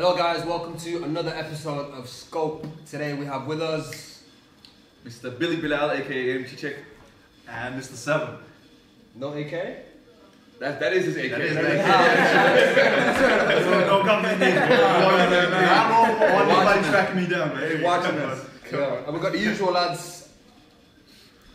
Hello, guys. Welcome to another episode of Scope. Today we have with us Mr. Billy Bilal, aka MC Chick, and Mr. Seven. no AK. That, that is his AK. That is right? his AK. Don't come in here. I'm all for one Watching tracking me down, man. Watching us. Yeah. And we got the usual lads.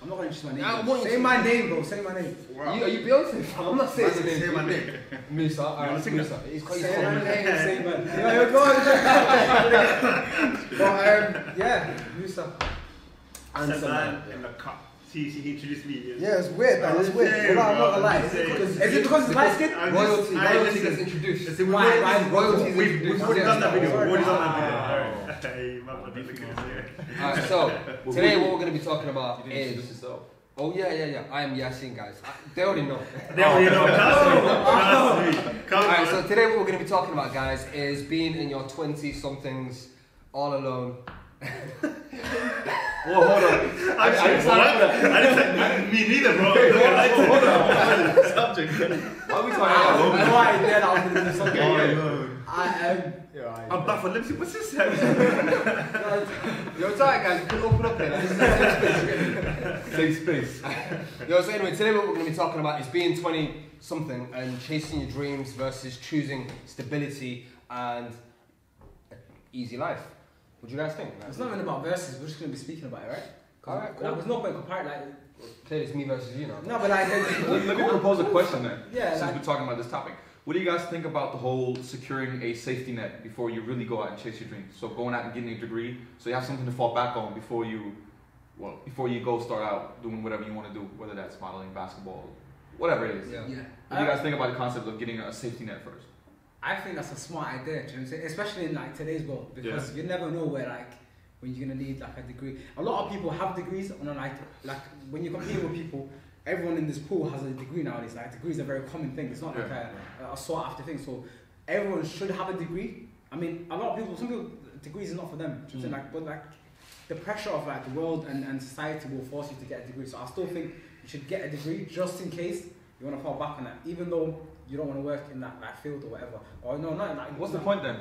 I'm not gonna introduce my name. I want you say to- my name, bro. Say my name. You, are you Beyonce? fam? I'm not saying Say- your name. say my name. Musa. Alright, wanna it's Musa. He's quite Say my name. Say my name. Yeah, you're going. but um, yeah, Musa. And Said some that in the cup. See, she introduced me. Yeah, it's weird, man. It's weird. Yeah, Well, I'm not bro, gonna lie. Is it because, is it because it's light skin? I'm royalty. just- I- royalty listen, gets introduced. listen, we've Why- already- why is royalty We've, introduced? we've already done that video. We've already done that video. Alright. Hey, man, what the fuck is it? Alright, so today what we're going to be talking about You didn't is. Oh yeah, yeah, yeah. I am Yasin, guys. I, they already know. They already know. Trust me. Trust me. Come Alright, so today what we're going to be talking about, guys, is being in your 20 somethings all alone. Whoa, hold on. I didn't say what? I didn't say me neither, bro. Hold on. Subject. Why are we talking I about know I did. I was gonna do something. I am. Yeah, I'm back for lipstick. What's this? Yo, it's alright, guys. You can open up here. This is safe space. Safe space. Yo, so anyway, today what we're going to be talking about is being 20 something and chasing your dreams versus choosing stability and an easy life. What do you guys think? It's not even about verses. We're just gonna be speaking about it, right? Alright, Like, cool. there's no point comparing. Like, Clearly, it's me versus you now. no, but like, Let, let me propose a question then. Yeah, Since like- we're talking about this topic, what do you guys think about the whole securing a safety net before you really go out and chase your dreams? So going out and getting a degree, so you have something to fall back on before you, well, before you go start out doing whatever you want to do, whether that's modeling, basketball, whatever it is. Yeah. yeah. What do you guys think about the concept of getting a safety net first? I think that's a smart idea, you know what I'm saying? especially in like today's world, because you never know where like when you're gonna need like a degree. A lot of people have degrees, and then, like like when you compete with people, everyone in this pool has a degree nowadays. Like degrees are a very common thing. It's not like a, a sought after thing. So everyone should have a degree. I mean, a lot of people, some people, degrees is not for them. Do you know what I'm saying? Mm. Like, but like the pressure of like the world and, and society will force you to get a degree. So I still think you should get a degree just in case you want to fall back on that, even though you don't want to work in that, that field or whatever. Or no, in that. What's the point then?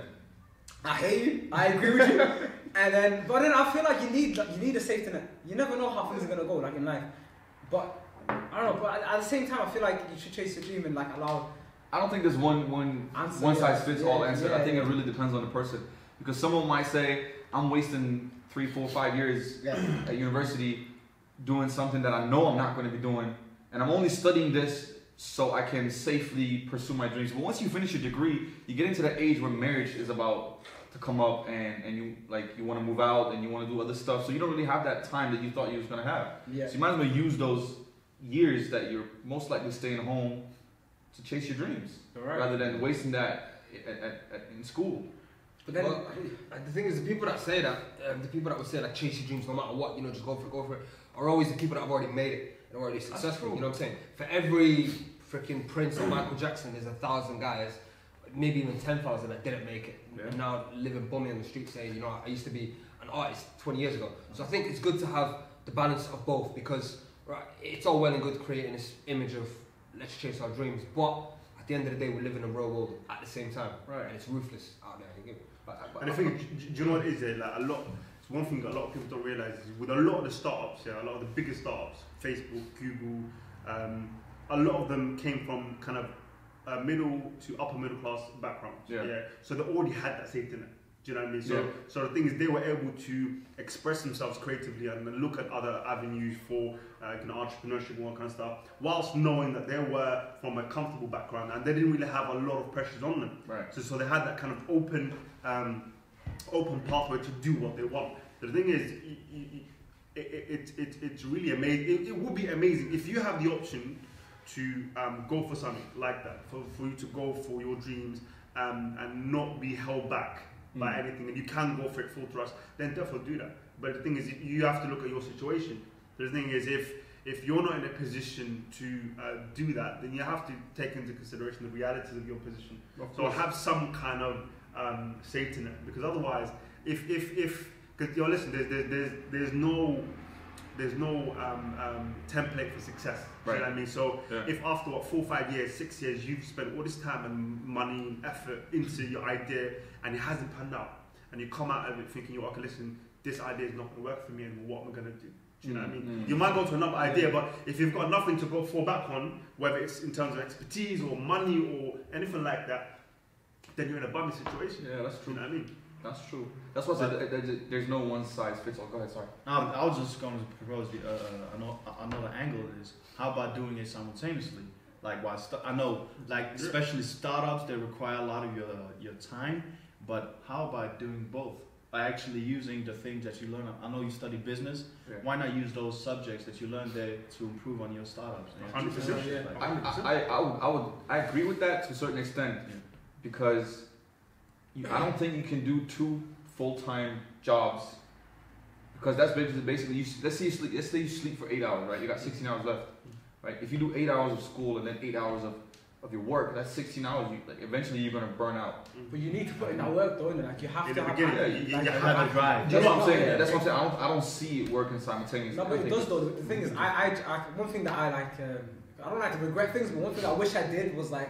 I hear you. I agree with you. and then, but then I feel like you need like, you need a safety net. You never know how things are gonna go, like in life. But I don't know. But at, the same time, I feel like you should chase your dream and like allow. I don't think there's one one Answer, one yeah. size fits all answer. yeah, I think yeah. it really depends on the person because someone might say I'm wasting three, four, five years Yeah. at university doing something that I know I'm not going to be doing, and I'm only studying this so I can safely pursue my dreams. But once you finish your degree, you get into that age where marriage is about to come up, and and you like you want to move out and you want to do other stuff, so you don't really have that time that you thought you was going to have. Yeah. So you might as well use those years that you're most likely staying home to chase your dreams Right. rather than wasting that at, at, at, in school. But then, Well, uh, the thing is, the people that say that, um, the people that would say like chase your dreams no matter what, you know, just go for it, go for it, are always the people that have already made it and already successful. You know what I'm saying? For every freaking Prince or Michael Jackson, there's a thousand guys, maybe even ten thousand that didn't make it, Yeah. and now living bummy on the street saying, you know, I used to be an artist 20 years ago. So I think it's good to have the balance of both because right, it's all well and good creating this image of let's chase our dreams, but at the end of the day, we live in a real world at the same time, Right. and it's ruthless out there. You get me? But, but And I think, is, do you know what it is? eh, Like a lot. It's one thing a lot of people don't realize is with a lot of the startups, yeah, a lot of the biggest startups, Facebook, Google, um, a lot of them came from kind of uh, middle to upper middle class backgrounds. Yeah. So they already had that safety net. Do you know what I mean? So, Yeah. so the thing is, they were able to express themselves creatively and look at other avenues for uh, kind of entrepreneurship and all that kind of stuff, whilst knowing that they were from a comfortable background and they didn't really have a lot of pressures on them. right. So, so they had that kind of open, um, open pathway to do what they want. The thing is, y- it, it, it, it's really amazing. It, it would be amazing if you have the option to um, go for something like that, for, for you to go for your dreams um, and not be held back by Mm. anything, and you can go for it full thrust, then definitely do that. But the thing is, you have to look at your situation. The thing is, if if you're not in a position to uh, do that, then you have to take into consideration the realities of your position. Of So have some kind of um, safety net because otherwise, if if if because yo listen, there's, there's there's there's no there's no um, um, template for success. Right. You know what I mean? So Yeah. if after what four, five years, six years, you've spent all this time and money, effort into your idea, and it hasn't panned out, and you come out of it thinking, "Yo, okay, listen, this idea is not going to work for me and What am I going to do?" Do you know what I mean? Mm. You might go to another idea, but if you've got nothing to go fall back on, whether it's in terms of expertise or money or anything like that, then you're in a bummy situation. Yeah, that's Do you true. know what I mean? That's true. That's what I said. there- there- There's no one size fits all. Go ahead. Sorry. Um, I was just going to propose the, uh, another, another angle is how about doing it simultaneously? Like while st- I know, like especially startups, they require a lot of your your time. But how about doing both? By actually using the things that you learn. I know you study business. Yeah. Why not use those subjects that you learned there to improve on your startups? and 100%. Yeah. I, I, I, I, would, I would I agree with that to a certain extent Yeah. because you, I don't think you can do two full time jobs because that's basically basically you, let's say you sleep let's say you sleep for eight hours right you got 16 hours left right if you do eight hours of school and then eight hours of, of your work that's 16 hours you, like eventually you're gonna burn out But you need to put in that work, though, innit? Like you have In to the have. beginning, like, you- you- like, have to drive. that's what I'm Yeah. saying that's what I'm saying I don't, I don't see it working simultaneously No, but it think does though. The thing is, I, I, I, one thing that I like, um, I don't like to regret things, but one thing I wish I did was like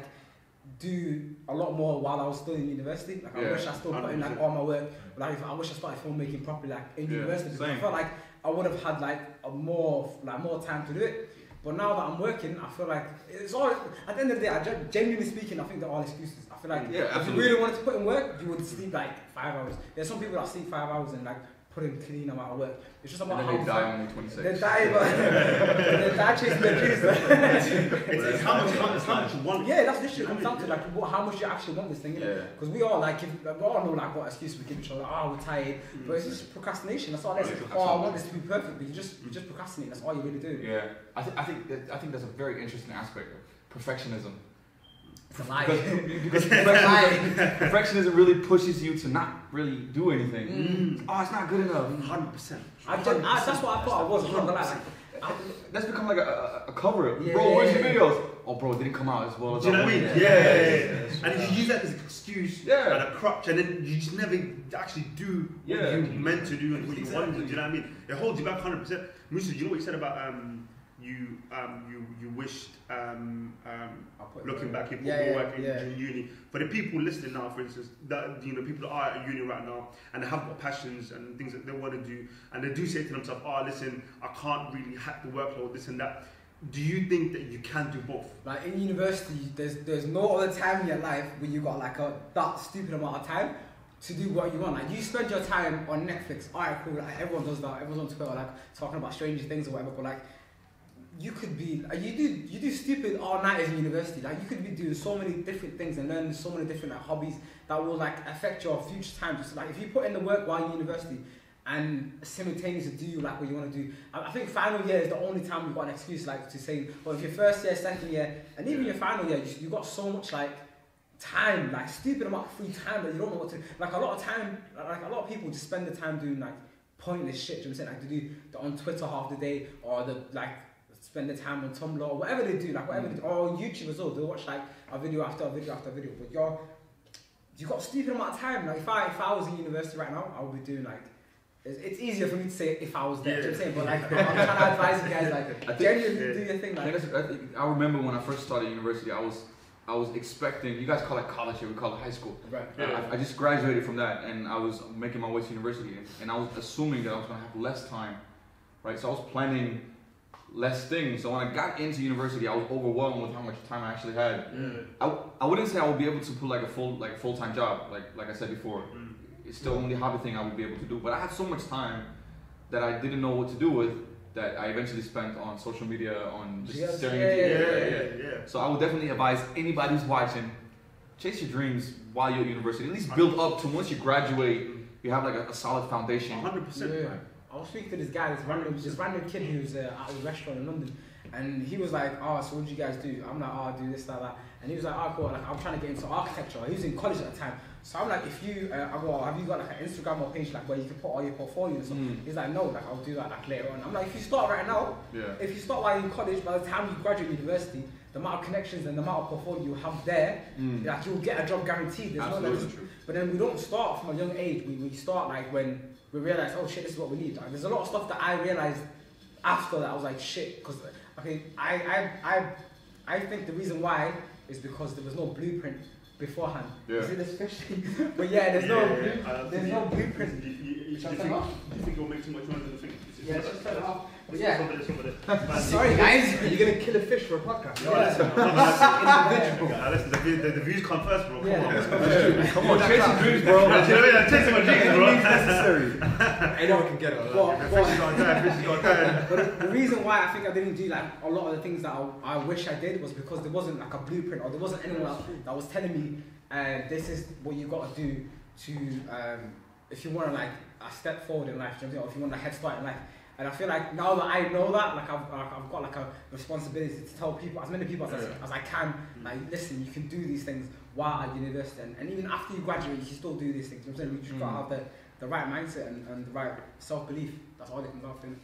do a lot more while I was still in university. Like I Yeah, wish I still put in like all my work. Like if I wish I started filmmaking properly like in Yeah, university. because I felt like I would have had like a more like more time to do it. But now that I'm working, I feel like it's all. At the end of the day, I gen- genuinely speaking, I think they're all excuses. I feel like Yeah, if absolutely. you really wanted to put in work, you would sleep like five hours. There's some people that sleep five hours and like put in clean amount of work. It's just and about then how they die when they're 26 they die, but they die chasing their dreams. It's, it's how much, it's how much you want. yeah, that's literally comes down to like what, how much you actually want this thing. Yeah. Because we all like, if, like, we all know like what excuse we give each other. Like, oh, we're tired, mm. but it's just procrastination. That's all it is. Yeah, Oh, I want this to be perfect, but you just you just procrastinate. That's all you really do. Yeah, I, th- I think that, I think that's a very interesting aspect of perfectionism. It's a lie. Because, because It's a perfectionism, lie. perfectionism really pushes you to not really do anything. Mm. Oh, it's not good enough. Hundred percent. I gen- I, that's what I thought I was. not gonna. Like, I, That's become like a, a, a cover. Yeah, bro, where's your yeah, videos? Oh, bro, it didn't come out as well as you know I mean? wanted. Yeah, yeah, yeah, yeah. yeah. And if you use that as an excuse Yeah. and a crutch, and then you just never actually do what Yeah. you meant to do and what you wanted to do. Do you know what I mean? It holds you back hundred percent. Musa, do you know what you said about um, you um, you you wished um, um, looking back you put Yeah, more yeah, work in yeah. in uni. For the people listening now, for instance, that you know people that are at uni right now and they have got passions and things that they want to do, and they do say to themselves, "Oh, listen, I can't really hack the workload, this and that." Do you think that you can do both? Like in university, there's there's no other time in your life where you got like a that stupid amount of time to do what you want. Like you spend your time on Netflix. Alright, cool. Like everyone does that. Everyone's on Twitter, like talking about stranger things or whatever. But like you could be, you do you do stupid all nighters in university. Like you could be doing so many different things and learning so many different like hobbies that will like affect your future time. Just like if you put in the work while you're in university. And simultaneously do like what you want to do. I, I think final year is the only time you've got an excuse like to say, well, if your first year, second year, and even your final year, you, you got so much like time, like stupid amount of free time that you don't know what to. Like a lot of time, like a lot of people just spend the time doing like pointless shit. You know what I'm saying? Like they do the on Twitter half the day, or the like spend the time on Tumblr, or whatever they do, like whatever, they do, or on YouTube as well. They watch like a video after a video after a video. But you're you got a stupid amount of time. Like if I if I was in university right now, I would be doing like. It's, it's easier for me to say if I was there, do you know what I'm saying? But like, I'm trying to advise you guys, like, I think- genuinely yeah. do your thing, like. think I, think, I remember when I first started university, I was I was expecting. You guys call it college here, we call it high school. Right. Yeah. I, I just graduated from that, and I was making my way to university, and, and I was assuming that I was gonna have less time, right? So I was planning less things. So when I got into university, I was overwhelmed with how much time I actually had. I, I wouldn't say I would be able to put like a full like full time job, like like I said before. Mm. It's still only hobby thing I would be able to do, but I had so much time that I didn't know what to do with. That I eventually spent on social media, on just Yes, staring yeah, at Yeah, yeah, yeah, yeah. yeah. So I would definitely advise anybody who's watching, chase your dreams while you're at university. At least build up to once you graduate, you have like a, a solid foundation. hundred percent. Yeah. I was speaking to this guy, this random, this random kid who's uh, at a restaurant in London, and he was like, "Oh, so what do you guys do?" I'm like, "Oh, I do this, that, that," and he was like, "Oh, cool." Like, I'm trying to get into architecture. He was in college at the time, so I'm like, "If you, uh, I go, oh, have you got like an Instagram or page like where you can put all your portfolio and stuff?" Mm. He's like, "No, like I'll do that like later on." I'm like, "If you start right now, Yeah. if you start while you're in college, by the time you graduate university, the amount of connections and the amount of portfolio you have there, Mm. like you'll get a job guaranteed. There's no like, Absolutely true. but then we don't start from a young age. We, we start like when we realize, oh shit, this is what we need. Like, there's a lot of stuff that I realized after that, I was like, shit. Because okay, I, I, I, I think the reason why is because there was no blueprint beforehand. You Yeah. see this fish? but yeah, there's no, Yeah, yeah, there's no blueprint. You, you, you, you, think, you it'll make too much noise in the thing? Yeah, just turn off. Yeah, over there, it's over there. Man, sorry guys. Are you gonna kill a fish for a podcast? No, Yeah. listen, no, no, listen, uh, the, view- the, the views come first, bro. Come Yeah. on. Come on, chase your dreams, bro. You know what I mean? I'm chasing my dreams, bro. necessary. Anyone can get it. But- The fish is got died, fish is died. But the reason why I think I didn't do like a lot of the things that I, I wish I did was because there wasn't like a blueprint or there wasn't anyone else that was telling me um, this is what you got to do to um, if you want to like a step forward in life, you know what I mean? or if you want a head start in life. And I feel like now that I know that, like I've, like I've got like a responsibility to tell people, as many people as, as I can, mm. like listen, you can do these things while at university, and, and even after you graduate, you can still do these things. You know what I'm saying? You just gotta mm. have the, the right mindset and, and the right self belief. That's all it comes down to.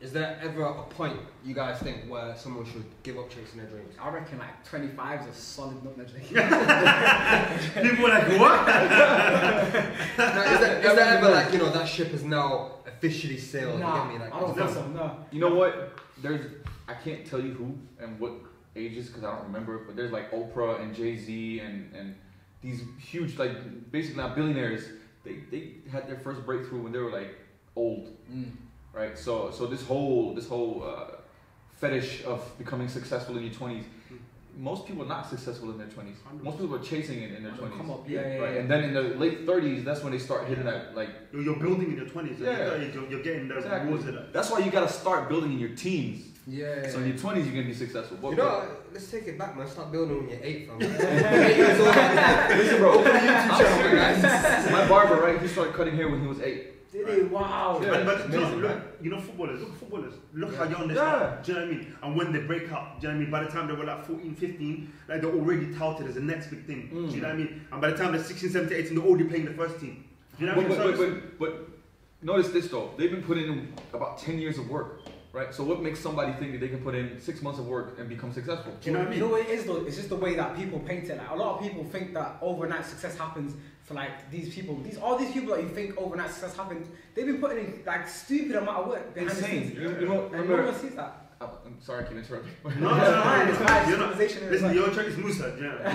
Is there ever a point you guys think where someone should give up chasing their dreams? I reckon like 25 is a solid nut nudge. People were like, what? Now, is there, is there ever like you know that ship is now officially sailed? Nah, you get me? Like, I don't is think there- so. No. You know what? There's I can't tell you who and what ages because I don't remember. But there's like Oprah and Jay Z and and these huge like basically not billionaires. They they had their first breakthrough when they were like old, Mm. right? So so this whole this whole uh, fetish of becoming successful in your twenties. Most people are not successful in their twenties. Most people are chasing it in their twenties. Come up, yeah, yeah, Right, yeah. and then in the late thirties, that's when they start hitting that like You're, you're building in your 20s. Yeah. You're, you're, you're getting the Exactly. rewards of that. That's why you gotta start building in your teens. Yeah. So in your twenties, you're gonna be successful. What- You know, what? Uh, let's take it back, man. Start building when you're eight, fam. eight years old. Listen, bro, open a YouTube channel, guys. My barber, right? He started cutting hair when he was eight. Did he? Wow. Yeah. but but amazing, look, man. you know, footballers, look footballers. Look Yeah. how young they Yeah. start. Do you know what I mean? And when they break up, do you know what I mean? By the time they were like 14, 15, like they're already touted as the next big thing. Do you mm. know what I mean? And by the time they're 16, 17, 18, they're already playing the first team. Do you know what I But, mean? but, So but, but, but notice this though. They've been putting in about 10 years of work, right? So what makes somebody think that they can put in six months of work and become successful? Do you know what I You know mean? what it is though? It's just the way that people paint it. Like a lot of people think that overnight success happens for like these people. These all these people that you think overnight success happened, they've been putting in like stupid amount of work behind the Insane. scenes. You, you know, And no one sees that. oh, I'm sorry, I keep interrupting. No, no, no, no, it's fine, You're not. conversation is Listen, fine. your track is Musa. do you know? I,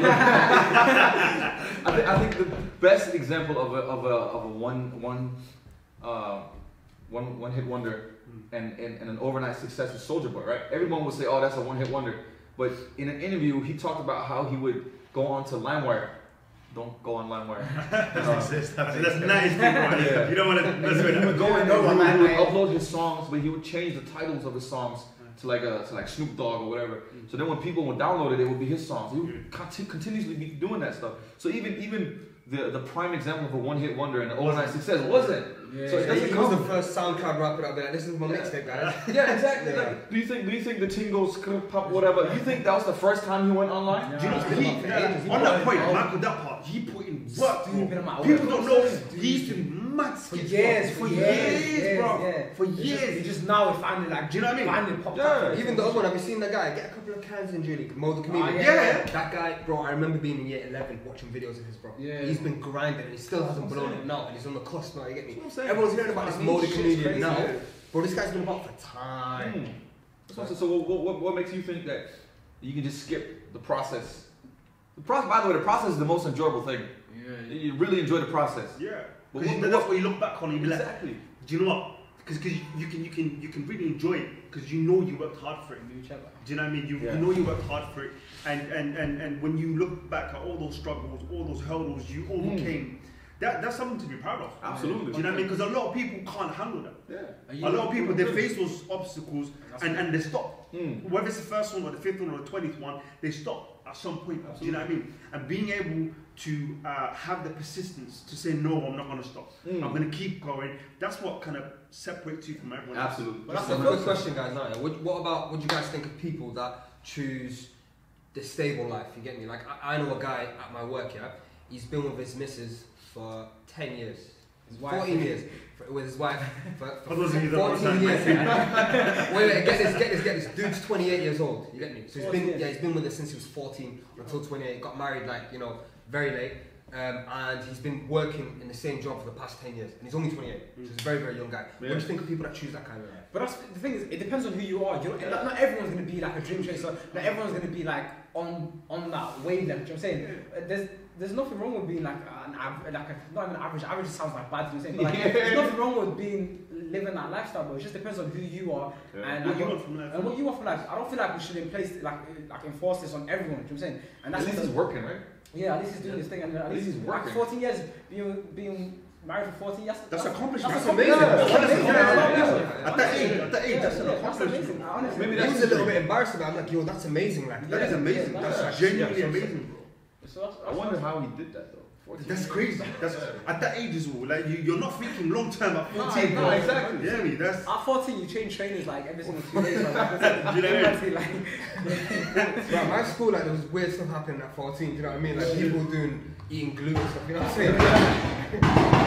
think, I think the best example of a, of a, of a one, one, uh, one, one hit wonder and, and, and an overnight success is Soulja Boy, right? Everyone would say, oh, that's a one hit wonder. But in an interview, he talked about how he would go on to LimeWire. Don't go on LimeWire. Doesn't Uh, exist. That's, that's nice. Yeah. You don't want to mess with he would that. go and No, he would, he would upload his songs, but he would change the titles of his songs to like a to like Snoop Dogg or whatever. So then when people would download it, it would be his songs. He would conti- continuously be doing that stuff. So even even the the prime example of a one hit wonder and an overnight success wasn't. Yeah. So it Yeah, doesn't he was the first SoundCloud rapper that be like, this is my mixtape, guys. Yeah, exactly. Yeah. Like, do you think do you think the Tingo script pop whatever? Do You think that was the first time he went online? No. Do you know, He's been he, on for on that point. Michael, that part, he put in work, Stupid bro. amount of People work. don't know, Stupid. he used to be mad For skits, years, bro. for for years, years, years, bro. yeah. For It's just- years. He just now is finally like, Do you know what I mean? Finally popped Yeah. up. Even the other one, have you seen that guy? Get a couple of cans in Julie, Mo the comedian. Ah, yeah. yeah. That guy, bro, I remember being in year 11 watching videos of his, bro. Yeah. He's been grinding and he still hasn't blown I'm up now and he's on the cusp now, you get me? That's what I'm saying. Everyone's hearing about this Mo the Shit's comedian crazy, now. yeah. Bro, this guy's been about for time. Hmm. So, so, so what, what, what makes you think that you can just skip the process? The process, by the way, the process is the most enjoyable thing. Yeah. You really enjoy the process. Yeah. But Because what- that's what you look back on and you be like, Exactly. do you know what? Because you can you can you can really enjoy it because you know you worked hard for it. Do you know what I mean? You, Yeah. you know you worked hard for it, and, and, and, and when you look back at all those struggles, all those hurdles you overcame, that, that's something to be proud of. Absolutely. Do you know what I mean? Because a lot of people can't handle that. Yeah. A lot of people they face those obstacles That's and, and they stop. Mm. Whether it's the first one or the fifth one or the twentieth one, they stop at some point. Do you know what I mean? And being able to uh, have the persistence to say no, I'm not going to stop. Mm. I'm going to keep going. That's what kind of separates you from everyone else. Absolutely. But that's a good question, guys. Now, yeah. what, what about what do you guys think of people that choose the stable life? You get me? Like I, I know a guy at my work. Yeah, he's been with his missus for ten years, His wife. fourteen years for, with his wife for, For for those of you that fourteen years. yeah. wait, wait, get this, get this, get this. Dude's twenty-eight years old. You get me? So he's 14 been years. yeah, he's been with her since he was fourteen until twenty-eight. Got married like you know very late. um, and he's been working in the same job for the past 10 years, and he's only 28, so he's a very, very young guy. What do you think of people that choose that kind of life? But that's the thing is, it depends on who you are. You know, not, not everyone's gonna be like a dream chaser. Not everyone's gonna be like on on that wavelength. You know what I'm saying? There's there's nothing wrong with being like an av- like a, not even average. Average sounds like bad. You know what I'm saying? But like, Yeah. there's nothing wrong with being living that lifestyle. But it just depends on who you are Yeah. and What like, you what- want from life? and what you want from life. I don't feel like we should in place like like enforce this on everyone. You know what I'm saying? And At that's least what he's working, right? yeah, at least he's doing this thing, and at, At least least he's like working. 14 years being being married for 14 years. That's accomplishment. That's, That's amazing. amazing. That's That's amazing. amazing. At that age, at that age, that's an accomplishment. amazing. Maybe He that's was a little bit embarrassed about it. I'm like, yo, that's amazing. Like, That is amazing. That's that's- genuinely amazing, bro. So that's, I wonder how he did that though. 14 That's years. crazy. That's at that age as well. Like you, you're not thinking long term at 14. no, bro. exactly. Yeah, me. That's At 14, you change trainers like every single two days. Like, that's You know what I it. like, Right, my school, like, there was weird stuff happening at 14, do you know what I mean? Like, people doing, eating glue and stuff, you know what I'm saying?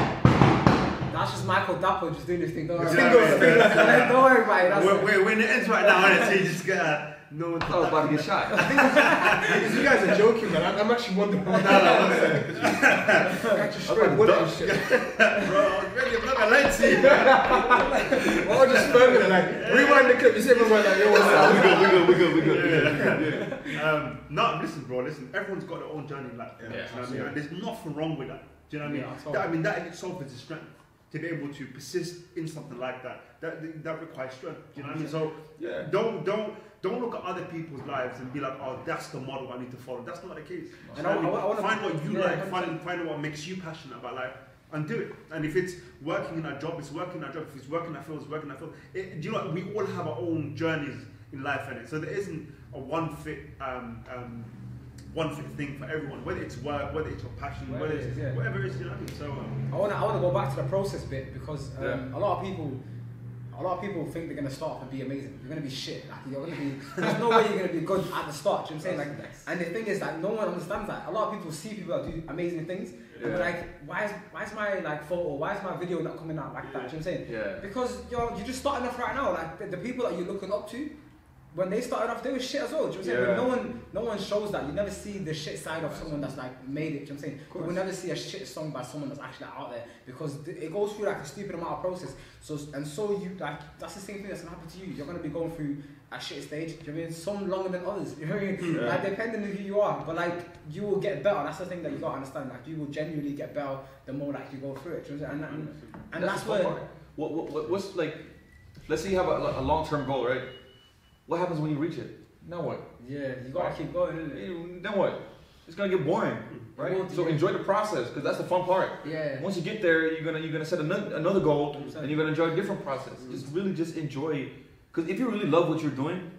that's just Michael Dapaah just doing this thing. Don't worry Yeah, about it. Don't worry about it. That's we're, it. we're, we're in the ends right now, and so you just gotta know what I was about to get shot. Because you guys are joking, man. I'm, I'm actually wondering what that Actually, straight bullet and shit. Bro, I was ready. I'm not gonna lie to you. Well, I'm just filming it, like, rewind the clip, you see everyone like, yo, what's up? we good, we good, we good, we good. we good. Um, no, listen, bro. Listen, everyone's got their own journey in life. Yeah, you know what I mean? And there's nothing wrong with that. Do you know what I mean? Yeah, that, I mean, that in itself is a strength to be able to persist in something like that. That that requires strength. Do you know what I mean? So Yeah. don't don't don't look at other people's lives and be like, oh, that's the model I need to follow. That's not the case. And Do you I- know I- I find what you yeah, like. Find find what makes you passionate about life. And do it. And if it's working in a job, it's working in a job. If it's working in a field, it's working in a field. It, do you know what? We all have our own journeys in life, and so there isn't a one fit, um, um, one thing for everyone. Whether it's work, whether it's your passion, Whatever whether it it's yeah. whatever it is. You know what I? So um, I want to I wanna go back to the process bit because um, Yeah. a lot of people. A lot of people think they're gonna start off and be amazing. You're gonna be shit. Like you're gonna be. There's no way you're gonna be good at the start. Do you know what I'm saying? Like, and the thing is that no one understands that. A lot of people see people that do amazing things, and they're like, why is why is my like photo, why is my video not coming out like that? Do you know what I'm saying? Yeah. Because you're you're just starting off right now. Like the, the people that you're looking up to, when they started off, they were shit as well. Do you know what I'm saying? Yeah. But no one no one shows that. You never see the shit side of someone that's like made it. Do you know what I'm saying? You will never see a shit song by someone that's actually out there because it goes through like a stupid amount of process. So and so you like that's the same thing that's gonna happen to you. You're gonna be going through a shit stage. Do you know what I mean? Some longer than others. You know what I mean? Yeah. Like depending on who you are, but like you will get better. That's the thing that you gotta understand. Like you will genuinely get better the more like you go through it. Do you know what I'm saying? And, and, and that's, the where. What, what, what, what's like, let's say you have a, a long term goal, right? What happens when you reach it? Now what? Yeah, you gotta keep going, innit? You- Then what? It's gonna get boring, mm. right? Well, So yeah. enjoy the process because that's the fun part. Yeah. Once you get there, you're gonna you're gonna set another, another goal, 100%. and you're gonna enjoy a different process. Just mm. really just enjoy, because if you really love what you're doing,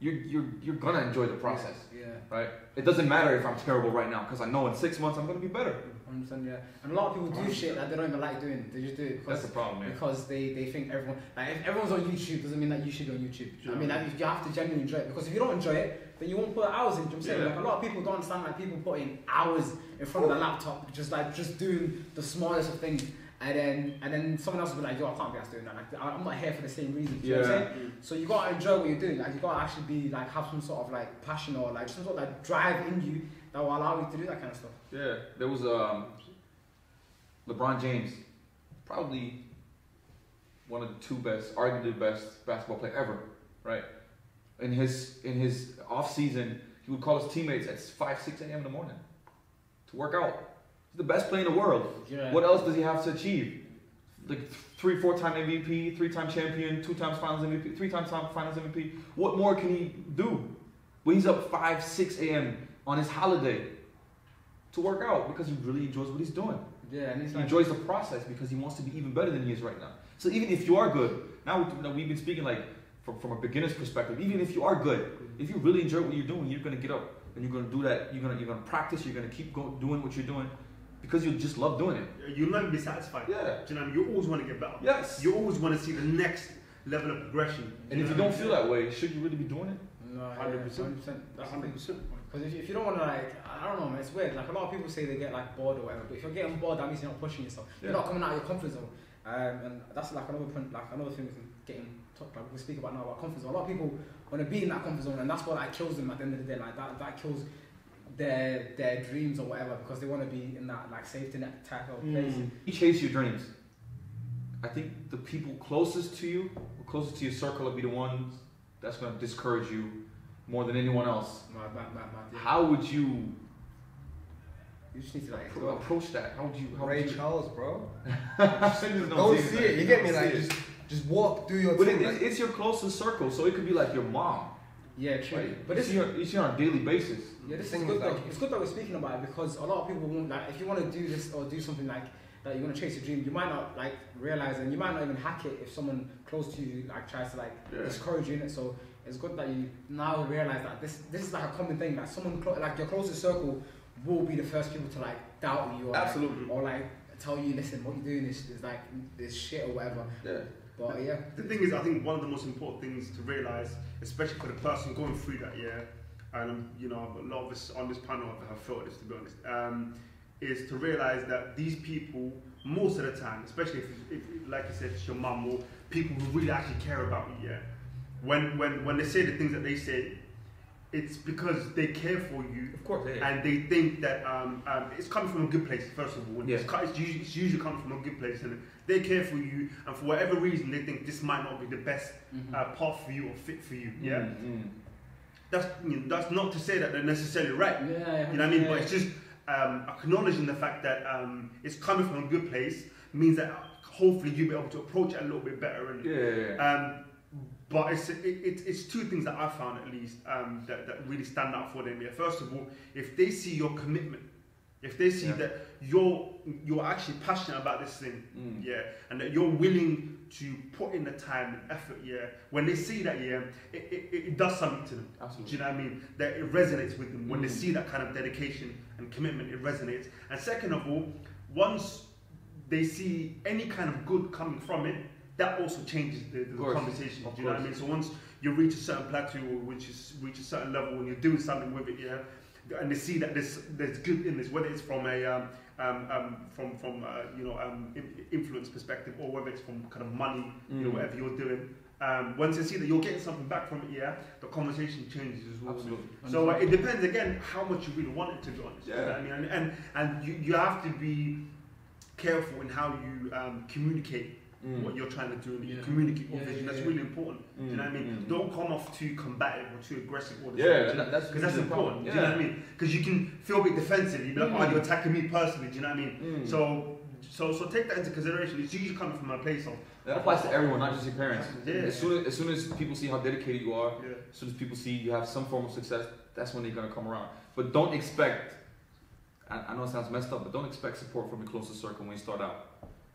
you're you're you're gonna enjoy the process, Yeah. right? It doesn't matter if I'm terrible right now, because I know in six months I'm gonna be better. Understand, yeah. And a lot of people do shit that they don't even like doing. They just do it because, That's the problem, man. because they, they think everyone like if everyone's on YouTube doesn't mean that you should be on YouTube. I mean like, you have to genuinely enjoy it because if you don't enjoy it, then you won't put hours in. Do you know what I'm saying? Yeah. Like a lot of people don't understand like people putting hours in front of the laptop, just like just doing the smallest of things. And then and then someone else will be like, yo, I can't be asked doing that. Like I'm not here for the same reason. Do you know what I'm Yeah. saying? So you gotta enjoy what you're doing. Like you gotta actually be like have some sort of like passion or like some sort of like drive in you that will allow you to do that kind of stuff. Yeah, there was um, LeBron James, probably one of the two best, arguably the best basketball player ever, right? In his in his off season, he would call his teammates at five six a.m. in the morning to work out. He's the best player in the world. Yeah. What else does he have to achieve? Like three, four time MVP, three time champion, two times finals MVP, three times finals MVP. What more can he do? When he's up 5, 6 a.m. on his holiday to work out because he really enjoys what he's doing. Yeah, and it's He enjoys the process because he wants to be even better than he is right now. So even if you are good, now we- we've been speaking like from, from a beginner's perspective. Even if you are good, if you really enjoy what you're doing, you're gonna get up and you're gonna do that. You're gonna you're gonna practice. You're gonna keep go, doing what you're doing because you just love doing it. you'll never be satisfied. Yeah. Do you know what I mean? You always want to get better. Yes. You always want to see the next level of progression. And if you don't feel that way, should you really be doing it? No, 100%. 100%. That's the thing. 100%. Because if, you- if you don't want to like, I don't know, man, it's weird. Like a lot of people say they get like bored or whatever, but if you're getting bored, that means you're not pushing yourself. You're not coming out of your comfort zone. Um, and that's like another point, like another thing we can get in talk, like we speak about now about comfort zone. A lot of people want to be in that comfort zone, and that's what like kills them at the end of the day. Like that, that kills their their dreams or whatever because they want to be in that like safety net type of place. You chase your dreams. I think the people closest to you, or closest to your circle, will be the ones that's going to discourage you more than anyone else. Mad, mad, mad, mad. How would you You just need to like. appro- approach that? How would you? How Ray would you? Charles, bro. Just Don't see it. You get me? Like just just walk through your But thing. it, like- it's, it's your closest circle, so it could be like your mom. Yeah, true. Right? But you this see, her, you see on a daily basis. Yeah, this is thing good is, though. like- It's good that we're speaking about it because a lot of people won't like if you want to do this or do something like that you want to chase your dream, you might not like realize and you might not even hack it if someone close to you like tries to like Yeah. discourage you in it. So it's good that you now realize that this this is like a common thing that someone clo- like your closest circle will be the first people to like doubt you or like, or like tell you listen what you're doing is, is like this shit or whatever. Yeah. But yeah, The thing is, I think one of the most important things to realize, especially for the person going through that year, and um, you know, a lot of us on this panel have- have felt this to be honest, um, is to realize that these people, most of the time, especially if, if like you said, it's your mum or people who really actually care about you, yeah, when when when they say the things that they say, it's because they care for you Of course, yeah. and they think that um, um, it's coming from a good place first of all. And It's, it's, usually, it's usually coming from a good place, and they care for you. And for whatever reason, they think this might not be the best Mhm. uh, path for you or fit for you. Yeah, Mm, mm. that's you know, that's not to say that they're necessarily right. yeah, You know what I mean? yeah. But it's just um, acknowledging the fact that um, it's coming from a good place means that hopefully you'll be able to approach it a little bit better. And Yeah, yeah, yeah. um, but it's, it, it, it's two things that I found at least um, that, that really stand out for them. Yeah. First of all, if they see your commitment, if they see Yeah. that you're you're actually passionate about this thing, Mm. yeah, and that you're willing to put in the time and effort, yeah. When they see that, yeah, it, it, it does something to them. Do you know what I mean? That it resonates with them when they Mm. see that kind of dedication and commitment. It resonates. And second of all, once they see any kind of good coming from it, that also changes the, the conversation. Of Do you know what I mean? So once you reach a certain plateau, or which is reach a certain level, and you're doing something with it, yeah, and they see that there's there's good in this, whether it's from a um, um, um, from from uh, you know um, influence perspective, or whether it's from kind of money, you know, Mm. whatever you're doing. Um, once they see that you're getting something back from it, yeah, the conversation changes as well. Absolutely. So uh, it depends again how much you really want it to be honest. You know what I mean, and and, and you, you have to be careful in how you um, communicate Mm. what you're trying to do and you Yeah. communicate your Yeah, vision. yeah, That's really important. Do you know what I mean? Mm, mm. Don't come off too combative or too aggressive all the Yeah, that's because that's really important. important. Do you know what I mean? Because you can feel a bit defensive. You'd be like, Mm. "Oh, you're attacking me personally." Do you know what I mean? Mm. So, so, so take that into consideration. It's usually coming from a place of That applies to everyone, not just your parents. Yeah. As soon as, as soon as people see how dedicated you are, yeah. as soon as people see you have some form of success, that's when they're gonna come around. But don't expect. I, I know it sounds messed up, but don't expect support from your closest circle when you start out.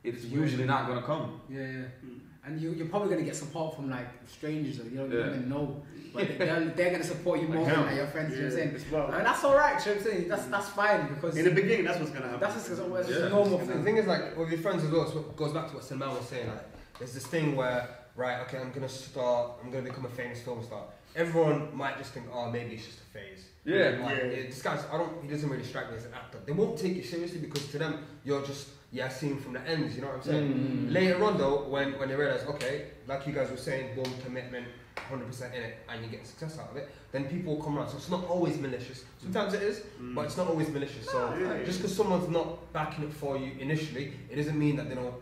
It's usually not gonna come. Yeah, yeah. Mm. And you, you're probably gonna get support from like strangers that you don't Yeah. even know, but they're, they're gonna support you more Like than like your friends. You know what I'm saying? As well. And that's all right. You know what I'm saying? That's that's fine because In the beginning, that's what's gonna happen. that's just it's Yeah. normal And the thing. thing is, like, with your friends as well, it's what goes back to what Salman was saying. Like, there's this thing where, right, okay, I'm gonna start, I'm gonna become a famous film star. Everyone might just think, oh, maybe it's just a phase. Yeah. Like, Yeah. it- this guy's, I don't, he doesn't really strike me as an actor. They won't take you seriously because to them, you're just, yeah, seeing from the ends. You know what I'm saying? Mm. Later on, though, when when they realize, okay, like you guys were saying, boom, commitment, 100% in it, and you get success out of it, then people will come around. So it's not always malicious. Sometimes it is, Mm. but it's not always malicious. So Yeah, yeah, just because someone's not backing it for you initially, it doesn't mean that they don't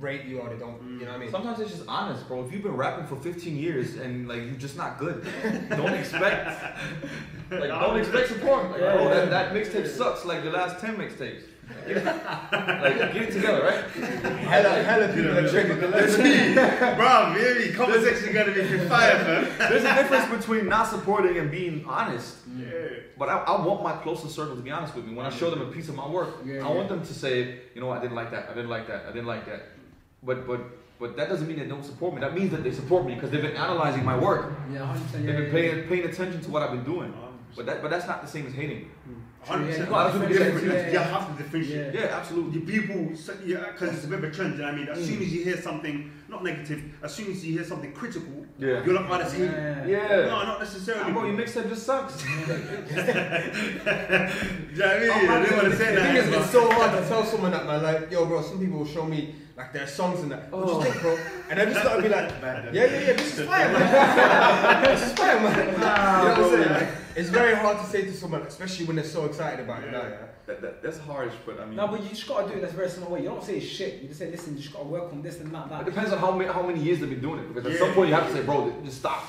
rate you or they don't. You know what I mean? Sometimes it's just honest, bro. If you've been rapping for 15 years and like you're just not good, don't expect like don't expect support. Like, bro, that, that mixtape sucks like the last 10 mixtapes. like get it together, right? hella, hella people are triggered. Bro, really, conversation gonna be fire, man. There's a difference between not supporting and being honest. Yeah. But I, I want my closest circle to be honest with me. When I show them a piece of my work, Yeah, I yeah. want them to say, you know, I didn't like that. I didn't like that. I didn't like that. But but but that doesn't mean they don't support me. That means that they support me because they've been analyzing my work. Yeah, 100%. Yeah, They've been yeah, paying paying attention to what I've been doing. But that but that's not the same as hating. Hundred Yeah, percent. you gotta different. You have to differentiate. Yeah. Yeah, absolutely. The people, so- yeah, because it's a bit of a trend. You know what I mean, as Mm. soon as you hear something not negative, as soon as you hear something critical, Yeah. you're like, oh, that's hate. Yeah. Yeah. No, not necessarily. Bro, your mixtape just sucks. Do you know what I mean? I didn't want to the say thing is, that. it's so hard to tell someone that, man. Like, yo, bro, some people will show me Like there are songs in that. What Oh. you think, bro? And I just gotta be like, Bad, yeah, yeah, yeah, this is fire, man. this is fire, man. Very hard to say to someone, especially when they're so excited about it now, yeah. That, that, that's harsh, but I mean, No, but you just gotta do it in a very small way. You don't say shit. You just say, listen, you just gotta work on this and that. that. it depends on how many, how many years they've been doing it. Because at Yeah. some point you have to say, bro, just stop.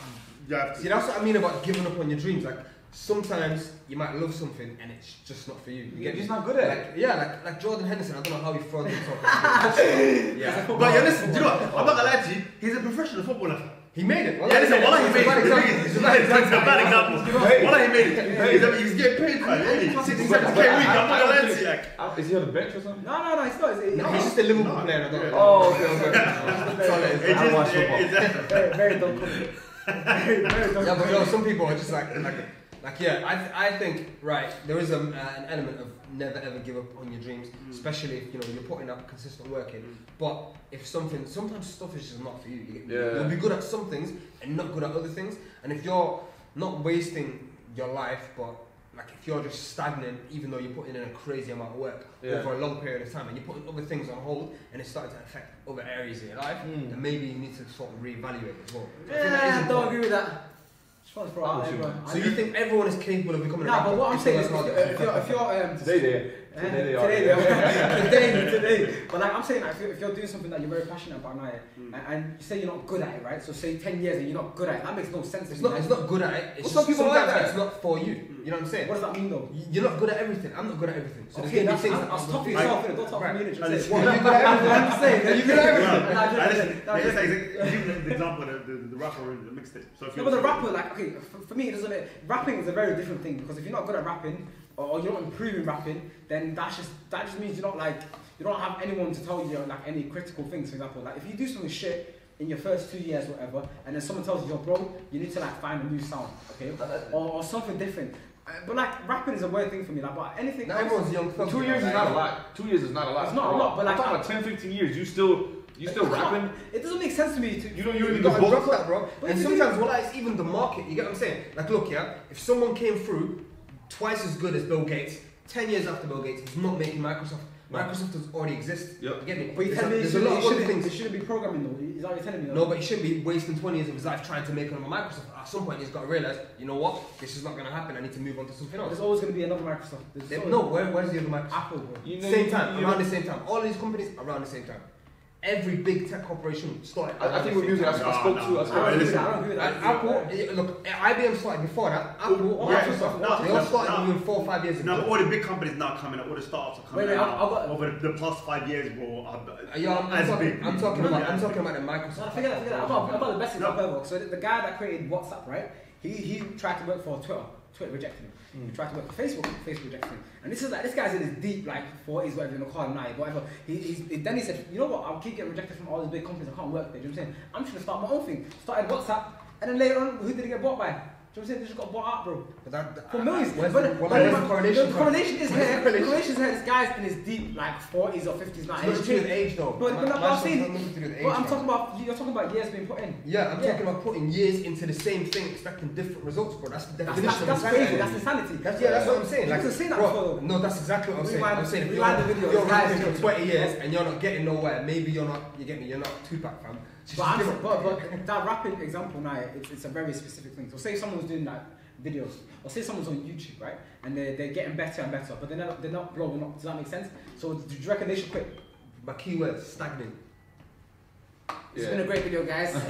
You have See, that's what I mean about giving up on your dreams. Like, sometimes you might love something and it's just not for you. You You're get just not good at it. Yeah, like, like Jordan Henderson, I don't know how he throws himself. yeah. But yeah, listen, do you know what? I'm not gonna lie to you. He's a professional footballer. He made it. Yeah, listen, what he made It's a bad example. it. It's a bad example. bad example. He made it. He's, getting paid, man. Really. 60, 70k a week. I'm not gonna lie to you. Like, Is he on the bench or something? No, no, no, it's not. It's, No, he's just a Liverpool No. player. I don't know. Oh, okay, okay. That's all it is. I just, watch it, football. very, very dumb comment. Very, very dumb Yeah, but you know, some people are just like, like, like yeah. I, th- I think right. There is a, uh, an element of never ever give up on your dreams, especially if you know you're putting up consistent work in. But if something, sometimes stuff is just not for you. you get, yeah. You'll be good at some things and not good at other things. And if you're not wasting your life, but like if you're just stagnant, even though you're putting in a crazy amount of work Yeah. over a long period of time, and you're putting other things on hold, and it's starting to affect other areas of your life, Mm. then maybe you need to sort of reevaluate as well. I think that is Yeah, I don't important. agree with that. Just want to throw it I'm out with there, you. bro. So you think everyone is capable of becoming a No, rapper? but what I'm saying is, work if hard? if you're, if you're, um, Today they, Eh, today they are. today, they today, today. But like I'm saying, like, if, you're, if you're doing something that you're very passionate about now, Mm. and, and you say you're not good at it, right? So say 10 years and you're not good at it, that makes no sense. It's not, it's not good at it. It's Well, just some people like sometimes that. It's not for you. You know what I'm saying? What does that mean though? You- You're not good at everything. I'm not good at everything. So okay, there's that's, gonna I'll, things I'll that stop I'm yourself not in. Don't talk Right. to me. And it's- Well, you're good at everything. I'm just saying. Are you good at everything? I'm And joking, listen, I'm it's joking. like, give the example, the, the, the rapper in the mixtape. So if No, you're but the rapper, like, okay, for, for me, it doesn't. Rapping is a very different thing because if you're not good at rapping or, you're not improving rapping, then that's just that just means you're not like you don't have anyone to tell you like any critical things. For example, like if you do something shit in your first two years, whatever, and then someone tells you you're broke, you need to like find a new sound, okay, or, or something different. Uh, But like rapping is a weird thing for me. Like, but anything. Else- everyone's young. Two years is not a lot. Two years is not a lot. It's not a lot, but I'm like- talking 10, 15 years. You still, you still rapping? It doesn't make sense to me to. You know, you the gotta book. that, bro. But and sometimes, what is even the market? You get what I'm saying? Like, look, yeah. If someone came through twice as good as Bill Gates, ten years after Bill Gates, he's not making Microsoft. Microsoft does already exist. Yep. You get me? But you There's tell a- me it there's a shouldn't, lot of other things. it shouldn't be programming though. Is that what you're telling me? though? No, but he shouldn't be wasting 20 years of his life trying to make another Microsoft. At some point, he's got to realize, you know what? This is not going to happen. I need to move on to something else. There's always going to be another Microsoft. There's There- no, where, where's the other Microsoft? Apple, bro. You know, Same you- time, you around know- the same time. All these companies around the same time. Every big tech corporation started. I, I think the with same music, I, time. I spoke No, to. I no, spoke I don't to. agree listen. I don't agree with that. Apple, look, IBM started before that. Apple, Oh, yeah. Microsoft, No, they all started no. even four or five years ago. Now, all the big companies now coming up, all the startups are coming Wait, wait, out I've- I've got- over the past five years, bro. Are, Uh, yeah, I'm, I'm talking, big. I'm talking about, I'm talking about the No, Microsoft. forget that, forget that. I've got, I've got the best No. example ever. So the, the guy that created WhatsApp, right? He he tried to work for Twitter. Twitter rejected him. Hmm. He tried to work for Facebook. Facebook rejected him. And this is like this guy's in his deep like 40s, whatever you want to call him now, whatever. He, he's, then he said, you know what? I'll keep getting rejected from all these big companies. I can't work there. Do you know what I'm saying? I'm just gonna start my own thing. Started WhatsApp, and then later on, who did he get bought by? Do you know what I'm saying? They just got bought out, bro. But that, that, For millions. Where's but, the, but, where's the correlation? The correlation is here. The correlation? is here. This guy's in his deep like 40s or 50s now. It's not to do with age though. But, but, but I'm Microsoft's saying, got nothing to do with age. but I'm talking about you're talking about years being put in. Yeah, I'm Yeah. talking about putting years into the same thing, expecting different results, bro. That's the That's, definition that's, that's of crazy. insanity. That's insanity. That's, yeah, that's what I'm saying. You Like, seen that bro, no, that's exactly what I'm saying. I'm saying if you're, rewind the video. you're rapping for 20 years and you're not getting nowhere, maybe you're not, you get me, you're not Tupac, fam. But, give I'm, up. but, but that rapping example now, it's, it's a very specific thing. So say someone's doing like videos, or say someone's on YouTube, right? And they're, they're getting better and better, but they're not, they're not blowing up. Does that make sense? So do you reckon they should quit? My keywords, stagnant. It's Yeah. been a great video, guys. um,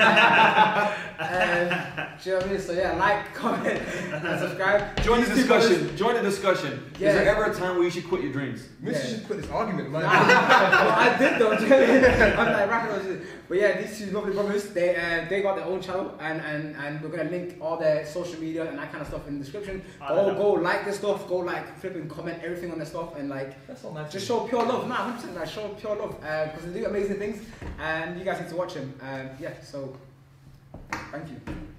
do you know what I mean? So yeah, like, comment, and subscribe. Join the These people discussion. Join the discussion. Yeah. Is there ever a time where you should quit your dreams? Maybe Yeah. you should quit this argument, man. Nah, well, I did though. do you know what I mean? I'm like rapping on shit. But yeah, these two lovely brothers, they uh, they got their own channel, and, and and we're gonna link all their social media and that kind of stuff in the description. I Go go like their stuff, go like flip and comment everything on their stuff, and like That's all nice. just show pure love. Nah, 100 percent like show pure love because they do amazing things, and you guys need to watch them. Um, yeah, so thank you.